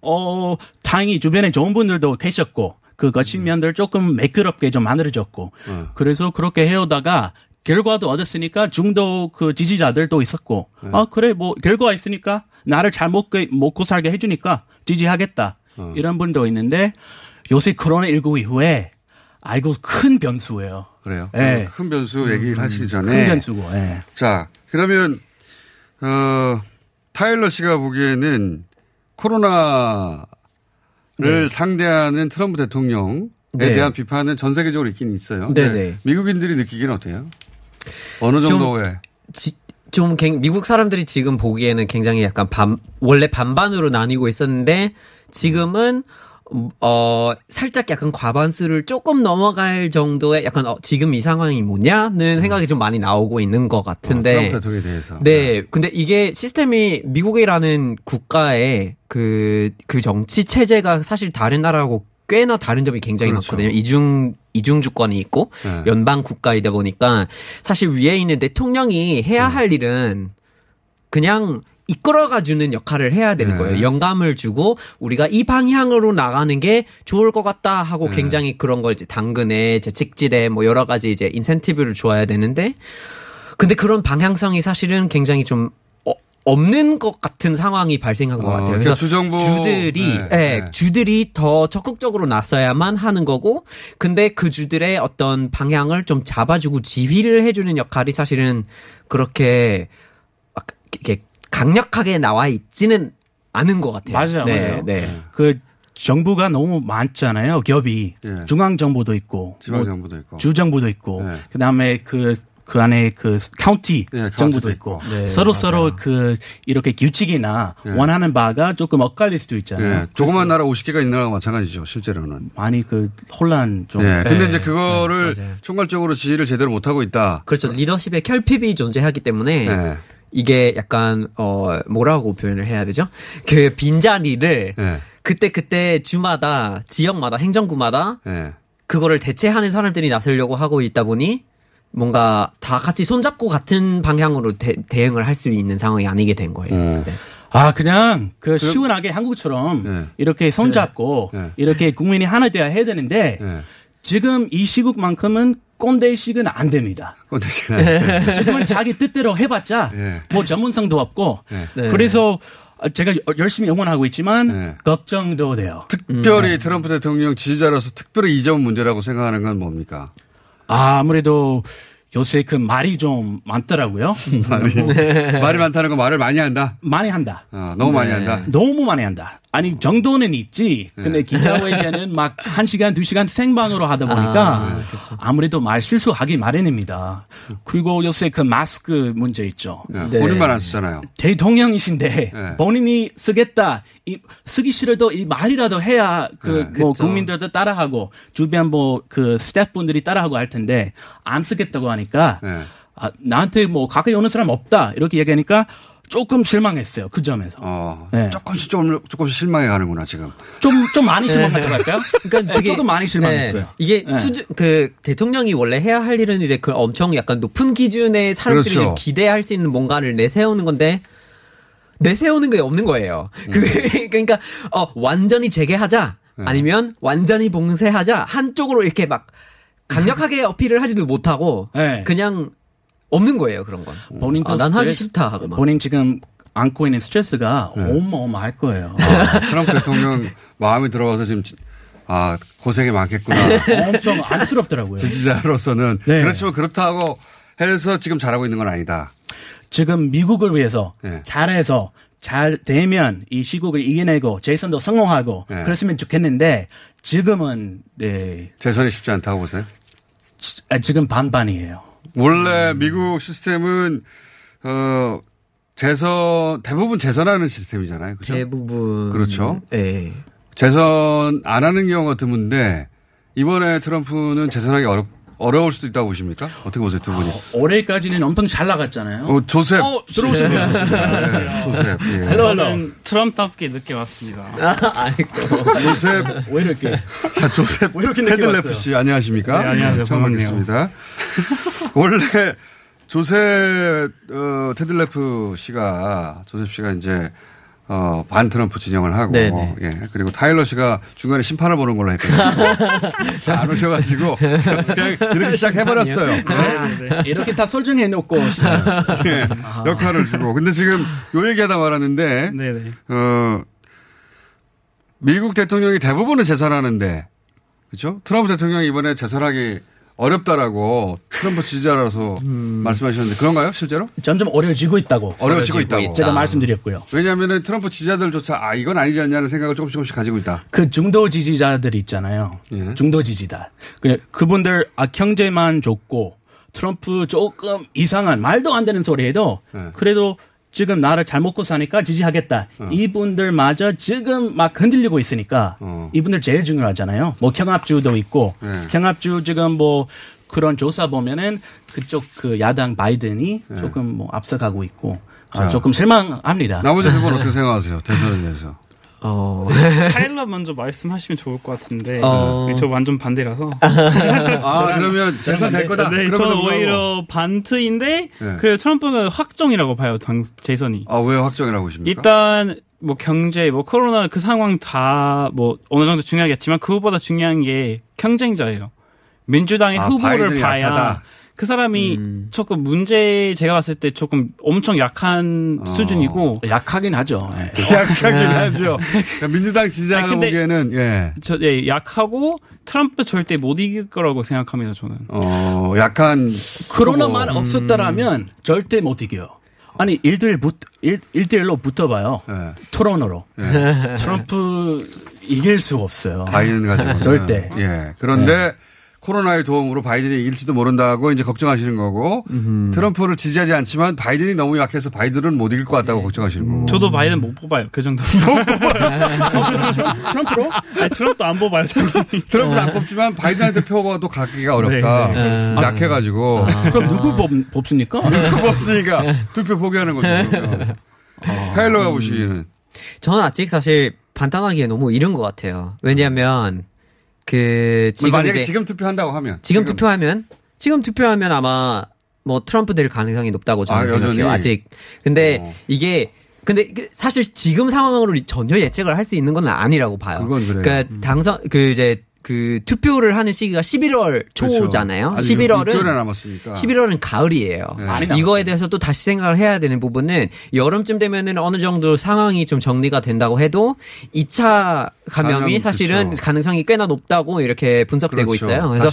어, 다행히 주변에 좋은 분들도 계셨고, 그 거친 면들 조금 매끄럽게 좀 만들어졌고, 네. 그래서 그렇게 해오다가, 결과도 얻었으니까 중도 그 지지자들도 있었고, 네. 아, 그래, 뭐, 결과 있으니까 나를 잘 먹고, 먹고 살게 해주니까 지지하겠다. 어. 이런 분도 있는데, 요새 코로나 19 이후에, 아이고, 큰 변수예요. 그래요. 네. 큰 변수 얘기를 하시기 전에 큰 변수고, 예. 자 그러면 어 타일러 씨가 보기에는 코로나를 네. 상대하는 트럼프 대통령에 네. 대한 비판은 전 세계적으로 있긴 있어요. 네, 근데 네. 미국인들이 느끼기는 어때요? 어느 지- 좀 갱- 미국 사람들이 지금 보기에는 굉장히 약간 반 원래 반반으로 나뉘고 있었는데 지금은 어 살짝 약간 과반수를 조금 넘어갈 정도의 약간 어, 지금 이 상황이 뭐냐는 생각이 좀 많이 나오고 있는 것 같은데 트럼프 대통령에 대해서. 네. 근데 이게 시스템이 미국이라는 국가의 그, 그 정치 체제가 사실 다른 나라하고 꽤나 다른 점이 굉장히 그렇죠. 많거든요. 이중, 이중 주권이 있고 네. 연방 국가이다 보니까 사실 위에 있는 대통령이 해야 할 일은 그냥 이끌어가 주는 역할을 해야 되는 네. 거예요. 영감을 주고 우리가 이 방향으로 나가는 게 좋을 것 같다 하고 네. 굉장히 그런 걸 이제 당근에 재직질에 뭐 여러 가지 이제 인센티브를 줘야 되는데 근데 그런 방향성이 사실은 굉장히 좀 어- 없는 것 같은 상황이 발생한 것 어, 같아요. 그러니까 그래서 주정부- 주들이 네, 예, 네. 주들이 더 적극적으로 나서야만 하는 거고, 근데 그 주들의 어떤 방향을 좀 잡아주고 지휘를 해주는 역할이 사실은 그렇게 막 이렇게 강력하게 나와 있지는 않은 것 같아요. 맞아요, 네, 맞아요. 네. 그 정부가 너무 많잖아요. 기업이 예. 중앙 정부도 있고, 지방 뭐 정부도 있고. 주 정부도 있고, 네. 그다음에 그그 안에 그 카운티 예, 카운티도 정부도 있고. 있고, 네, 서로 맞아요. 서로 그 이렇게 규칙이나 예. 원하는 바가 조금 엇갈릴 수도 있잖아요. 예, 조그만 나라 50개가 있는 나라가 마찬가지죠, 실제로는. 많이 그 혼란 좀. 예, 근데 네. 이제 그거를 네. 총괄적으로 지휘를 제대로 못 하고 있다. 그렇죠. 리더십의 결핍이 존재하기 때문에 네. 이게 약간 어 뭐라고 표현을 해야 되죠? 그 빈자리를 예, 그때 그때 주마다 지역마다 행정구마다 예. 그거를 대체하는 사람들이 나서려고 하고 있다 보니 뭔가 다 같이 손잡고 같은 방향으로 대, 응을 할 수 있는 상황이 아니게 된 거예요. 음. 네. 아 그냥 그 시원하게 한국처럼 네. 이렇게 손잡고 네. 이렇게 국민이 하나 되어야 해야 되는데 예. 지금 이 시국만큼은 꼰대식은 안 됩니다. 꼰대 시간. 지금은 자기 뜻대로 해봤자 예. 뭐 전문성도 없고 예. 네. 그래서 제가 열심히 응원하고 있지만 네. 걱정도 돼요. 특별히 트럼프 대통령 지지자로서 특별히 이 점 문제라고 생각하는 건 뭡니까? 아, 아무래도 요새 그 말이 좀 많더라고요. 말이, 말이 많다는 건 말을 많이 한다? 많이 한다. 어, 너무 많이 네. 한다? 너무 많이 한다. 아니 정도는 있지. 근데 네. 기자회견은 막 한 시간 두 시간 생방으로 하다 보니까 아, 네, 아무래도 말 실수하기 마련입니다. 그리고 요새 그 마스크 문제 있죠. 네. 본인만 안 쓰잖아요. 대통령이신데 네. 본인이 쓰겠다, 이 쓰기 싫어도 이 말이라도 해야 그 네. 뭐 그쵸. 국민들도 따라하고 주변 뭐 그 스태프분들이 따라하고 할 텐데 안 쓰겠다고 하니까 네. 아, 나한테 뭐 가까이 오는 사람 없다 이렇게 얘기하니까 조금 실망했어요 그 점에서. 어, 네. 조금씩 좀 조금씩 실망해 가는구나 지금. 좀, 좀 많이 실망했다고 할까요? 그러니까 네, 되게- 조금 많이 실망했어요. 네. 이게 네. 수준 그 대통령이 원래 해야 할 일은 이제 그 엄청 약간 높은 기준의 사람들이 그렇죠. 좀 기대할 수 있는 뭔가를 내세우는 건데 내세우는 게 없는 거예요. 그 그러니까 어 완전히 재개하자 아니면 완전히 봉쇄하자 한쪽으로 이렇게 막 강력하게 어필을 하지도 못하고 네. 그냥 없는 거예요 그런 건. 본인도 아, 난 하기 싫다 하고 막. 본인 지금 안고 있는 스트레스가 어마어마할 거예요. 트럼프 대통령 마음이 들어와서 지금 지- 아 고생이 많겠구나. 엄청 안쓰럽더라고요. 지지자로서는 네. 그렇지만 그렇다고 해서 지금 잘하고 있는 건 아니다. 지금 미국을 위해서 네. 잘해서 잘 되면 이 시국을 이겨내고 재선도 성공하고 네. 그랬으면 좋겠는데 지금은 네 재선이 쉽지 않다고 보세요. 아, 지금 반반이에요. 원래 미국 시스템은 어 재선 대부분 재선하는 시스템이잖아요. 그죠? 대부분 그렇죠. 예. 재선 안 하는 경우가 드문데 이번에 트럼프는 재선하기 어렵 어려울 수도 있다고 보십니까? 어떻게 보세요, 두 분이? 올해까지는 엄청 잘 나갔잖아요. 어, 조셉. 어, 들어오세요. 네, 조셉. 예. 저는 트럼프답게 늦게 왔습니다. 아이고. 조셉. 왜 이렇게? 자, 조셉 왜 이렇게 늦게 데들레프? 씨, 안녕하십니까? 네, 안녕하세요. 처음 반갑네요. 뵙겠습니다. 원래 조셉, 어, 데들레프 씨가, 조셉 씨가 이제, 어, 반 트럼프 진영을 하고, 네네. 예. 그리고 타일러 씨가 중간에 심판을 보는 걸로 했거든요. 안 오셔가지고, 그냥 이렇게 시작해버렸어요. 네. 이렇게 다 설정해 놓고 시작. 네, 역할을 주고. 근데 지금 요 얘기하다 말았는데, 네네. 어, 미국 대통령이 대부분은 재선하는데, 그죠? 트럼프 대통령이 이번에 재선하기 어렵다라고 트럼프 지지자라서 말씀하셨는데 그런가요, 실제로? 점점 어려워지고 있다고. 어려워지고 있다고. 제가 말씀드렸고요. 왜냐하면 트럼프 지지자들조차 아, 이건 아니지 않냐는 생각을 조금씩 조금씩 가지고 있다. 그 중도 지지자들 있잖아요. 예. 중도 지지자. 그 그분들 아 경제만 좋고 트럼프 조금 이상한 말도 안 되는 소리 해도 예. 그래도 지금 나를 잘 먹고 사니까 지지하겠다. 어. 이분들마저 지금 막 흔들리고 있으니까 어. 이분들 제일 중요하잖아요. 뭐 경합주도 있고 예. 경합주 지금 뭐 그런 조사 보면은 그쪽 그 야당 바이든이 조금 뭐 앞서가고 있고 아, 예. 자. 조금 실망합니다. 나머지 두분 어떻게 생각하세요? 대선에 대해서. 어. 타일러 먼저 말씀하시면 좋을 것 같은데 어. 저 완전 반대라서. 아, 그러면 재선 될 거다. 네, 저는. 오히려 반트인데 네. 그래도 트럼프가 확정이라고 봐요. 당 재선이. 아, 왜 확정이라고 보십니까? 일단 뭐 경제, 뭐 코로나 그 상황 다 뭐 어느 정도 중요하겠지만 그것보다 중요한 게 경쟁자예요. 민주당의 아, 후보를 봐야 약하다. 그 사람이 조금 문제 제가 봤을 때 조금 엄청 약한 수준이고 약하긴 하죠. 예. 약하긴 하죠. 그러니까 민주당 아니, 근데 보기에는 예. 저, 예, 약하고 트럼프 절대 못 이길 거라고 생각합니다. 저는. 어, 약한 코로나만 후보. 없었다라면 절대 못 이겨요. 아니 일대일 붙 일, 일대일로 붙어봐요. 네. 토론으로 트럼프 이길 수 없어요. 바이든 가지고 절대. 예. 그런데 코로나의 도움으로 바이든이 이길지도 모른다고 이제 걱정하시는 거고 트럼프를 지지하지 않지만 바이든이 너무 약해서 바이든은 못 이길 것 같다고 걱정하시는 거고. 저도 바이든 못 뽑아요. 그 정도. 트럼프로? 아니, 트럼프도 안 뽑아요. 트럼프는 안 뽑지만 바이든한테 표가 또 갖기가 어렵다. 네, 네. 약해가지고. 그럼 누구 뽑, 뽑습니까? 누구 뽑습니까? 투표 포기하는 거죠. 그러면. 타일러가 보시기에는. 저는 아직 사실 판단하기에 너무 이른 것 같아요. 왜냐하면 그 지금 만약에 지금 투표한다고 하면. 지금 투표하면 지금 투표하면 아마 뭐 트럼프 될 가능성이 높다고 저는 아, 여전히? 생각해요. 아직. 근데 이게 근데 그 사실 지금 상황으로 전혀 예측을 할 수 있는 건 아니라고 봐요. 그건 그래요. 그러니까 당선 그 이제 그 투표를 하는 시기가 11월 초잖아요. 그렇죠. 아직 11월은 6개월이 남았으니까. 11월은 가을이에요. 네. 남았어요. 이거에 대해서 또 다시 생각을 해야 되는 부분은 여름쯤 되면은 어느 정도 상황이 좀 정리가 된다고 해도 2차 감염이 감염, 사실은 그렇죠. 가능성이 꽤나 높다고 이렇게 분석되고 그렇죠. 있어요. 그래서.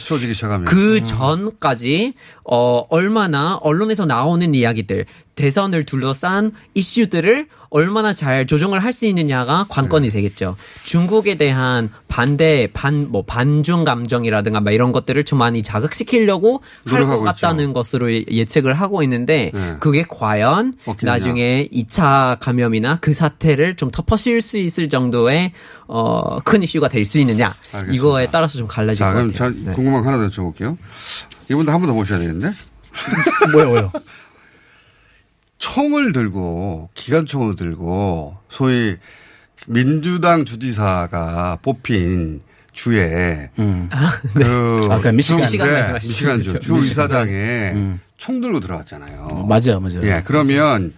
그 전까지 어, 얼마나 언론에서 나오는 이야기들, 대선을 둘러싼 이슈들을 얼마나 잘 조정을 할 수 있느냐가 관건이 되겠죠. 중국에 대한 반대, 반, 뭐, 반중 감정이라든가 막 이런 것들을 좀 많이 자극시키려고 할 것 같다는 것으로 예- 예측을 하고 있는데 네. 그게 과연 먹히느냐. 나중에 2차 감염이나 그 사태를 좀 덮어씌울 수 있을 정도의 어, 큰 이슈가 될 수 있느냐. 알겠습니다. 이거에 따라서 좀 갈라질 자, 것 그럼 같아요. 저 궁금한 거 하나 더 여쭤볼게요. 이분도 한 번더 모셔야 되겠는데? 뭐요, 뭐요? 총을 들고, 기관총을 들고, 소위 민주당 주지사가 뽑힌 주에, 그, 아, 그 미시간. 주- 미시간 네, 말씀하시죠. 미시간주, 그렇죠. 주 미시간. 의사당에 음. 총 들고 들어갔잖아요. 맞아요, 맞아요. 예, 그러면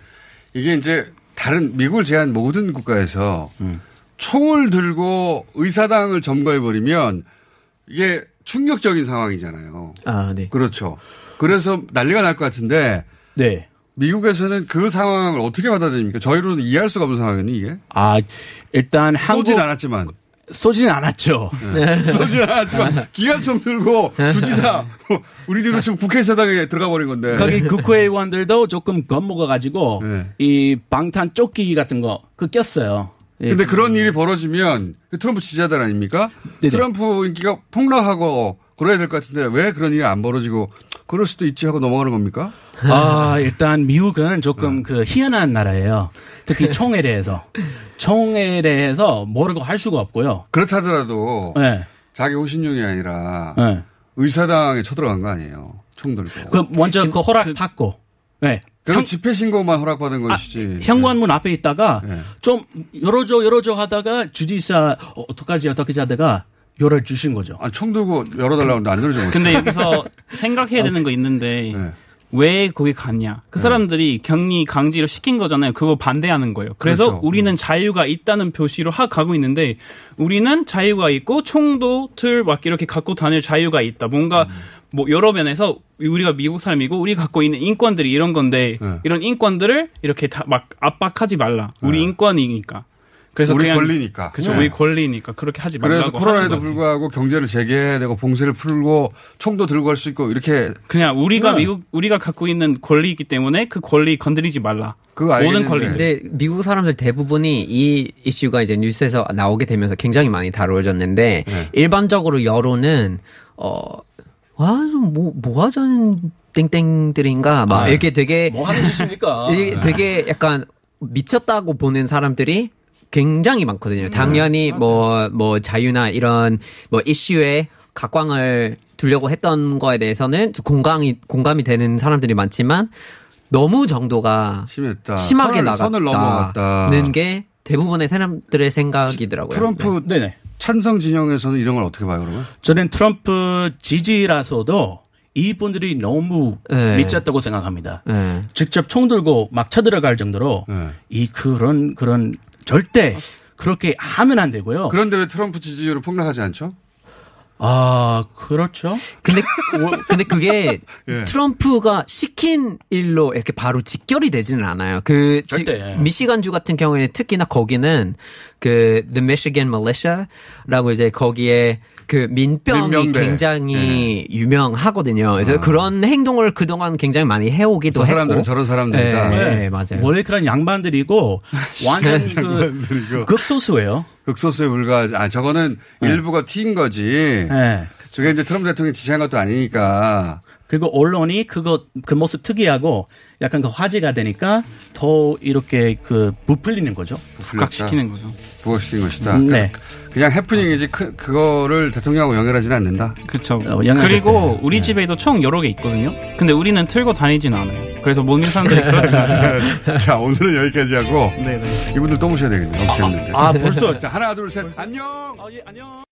이게 이제 다른 미국을 제한 모든 국가에서 음. 총을 들고 의사당을 점거해 버리면 이게 충격적인 상황이잖아요. 아, 네. 그렇죠. 그래서 난리가 날 것 같은데. 네. 미국에서는 그 상황을 어떻게 받아들입니까? 저희로는 이해할 수가 없는 상황이니 이게. 아, 일단 한국. 쏘진 않았지만. 쏘지는 않았죠. 쏘진 않았지만 기관총 들고 주지사 우리 들은 지금 국회의사당에 들어가 버린 건데. 거기 국회의원들도 조금 겁먹어 가지고 네. 이 방탄 조끼 같은 거 그 꼈어요. 예. 근데 그런 일이 벌어지면 그 트럼프 지지자들 아닙니까? 트럼프 인기가 폭락하고 그래야 될 것 같은데 왜 그런 일이 안 벌어지고 그럴 수도 있지 하고 넘어가는 겁니까? 아, 일단 미국은 조금 그 희한한 나라예요. 특히 총에 대해서. 총에 대해서 모르고 할 수가 없고요. 그렇다더라도 네. 자기 호신용이 아니라 네. 의사당에 쳐들어간 거 아니에요. 총 들고. 그 먼저 그 허락 받고. 네. 그건 집회 신고만 허락받은 것이지. 현관문 앞에 있다가 네. 좀 열어줘 열어줘 하다가 주지사 어, 어떡하지 어떡하지 하다가 열어주신 거죠. 아, 총 들고 열어달라고 하는데 안 열어줘. 근데 여기서 생각해야 되는 거 있는데 네. 왜 거기 갔냐? 그 사람들이 격리 강제로 시킨 거잖아요. 그거 반대하는 거예요. 그래서 그렇죠. 우리는 자유가 있다는 표시로 하 가고 있는데 우리는 자유가 있고 총도 틀 막 이렇게 갖고 다닐 자유가 있다. 뭔가 음. 뭐 여러 면에서 우리가 미국 사람이고 우리 갖고 있는 인권들이 이런 건데 네. 이런 인권들을 이렇게 다 막 압박하지 말라. 우리 네. 인권이니까. 그래서 우리 그냥 권리니까. 그렇죠. 네. 우리 권리니까 그렇게 하지 말라고 그래서 코로나에도 거지. 불구하고 경제를 재개해야 되고 봉쇄를 풀고 총도 들고 갈수 있고 이렇게 그냥 우리가 네. 미국 우리가 갖고 있는 권리이기 때문에 그 권리 건드리지 말라. 그거 모든 권리. 근데 미국 사람들 대부분이 이 이슈가 이제 뉴스에서 나오게 되면서 굉장히 많이 다루어졌는데 네. 일반적으로 여론은 어와좀뭐 뭐 하자는 땡땡들인가 막 아, 이렇게 되게 뭐 하는 짓입니까? 이게 네. 되게 약간 미쳤다고 보는 사람들이 굉장히 음. 많거든요. 당연히 뭐뭐 자유나 이런 뭐 이슈에 각광을 두려고 했던 거에 대해서는 공감이 공감이 되는 사람들이 많지만 너무 정도가 심했다. 심하게 선을-. 나갔다는 게 대부분의 사람들의 생각이더라고요. 트럼프 네네. 찬성 진영에서는 이런 걸 어떻게 봐요, 그러면? 저는 트럼프 지지라서도 이분들이 너무 네. 미쳤다고 생각합니다. 네. 직접 총 들고 막 쳐들어갈 정도로 네. 이 그런 그런 절대 그렇게 하면 안 되고요. 그런데 왜 트럼프 지지율은 폭락하지 않죠? 아 그렇죠. 근데 근데 그게 예. 트럼프가 시킨 일로 이렇게 바로 직결이 되지는 않아요. 그 지- 절대. 미시간주 같은 경우에 특히나 거기는 그 The Michigan Militia라고 이제 거기에 그 민병이 민병대. 굉장히 유명하거든요. 그래서 그런 행동을 그동안 굉장히 많이 해오기도 저 사람들은 했고. 저런 사람들이다. 네, 네. 네, 맞아요. 원래 그런 양반들이고 완전 그 양반들이고. 극소수예요. 극소수에 불과하지. 아, 저거는 일부가 튀인 거지. 네. 저게 이제 트럼프 대통령이 지시한 것도 아니니까. 그리고 언론이 그거 그 모습 특이하고 약간 그 화제가 되니까 더 이렇게 그 부풀리는 거죠. 부각시키는 거죠. 부각시킨 것이다. 네. 그래서 그냥 해프닝이지 그, 그거를 대통령하고 연결하지는 않는다. 그렇죠. 어, 그리고. 우리 집에도 총 여러 개 있거든요. 근데 우리는 틀고 다니진 않아요. 그래서 모든 사람들이 그렇지 않아요. 자, 오늘은 여기까지 하고. 네네. 이분들 또 모셔야 되겠네요. 너무 재밌는데. 아, 벌써? 자, 하나, 둘, 셋. 안녕! 예, 안녕.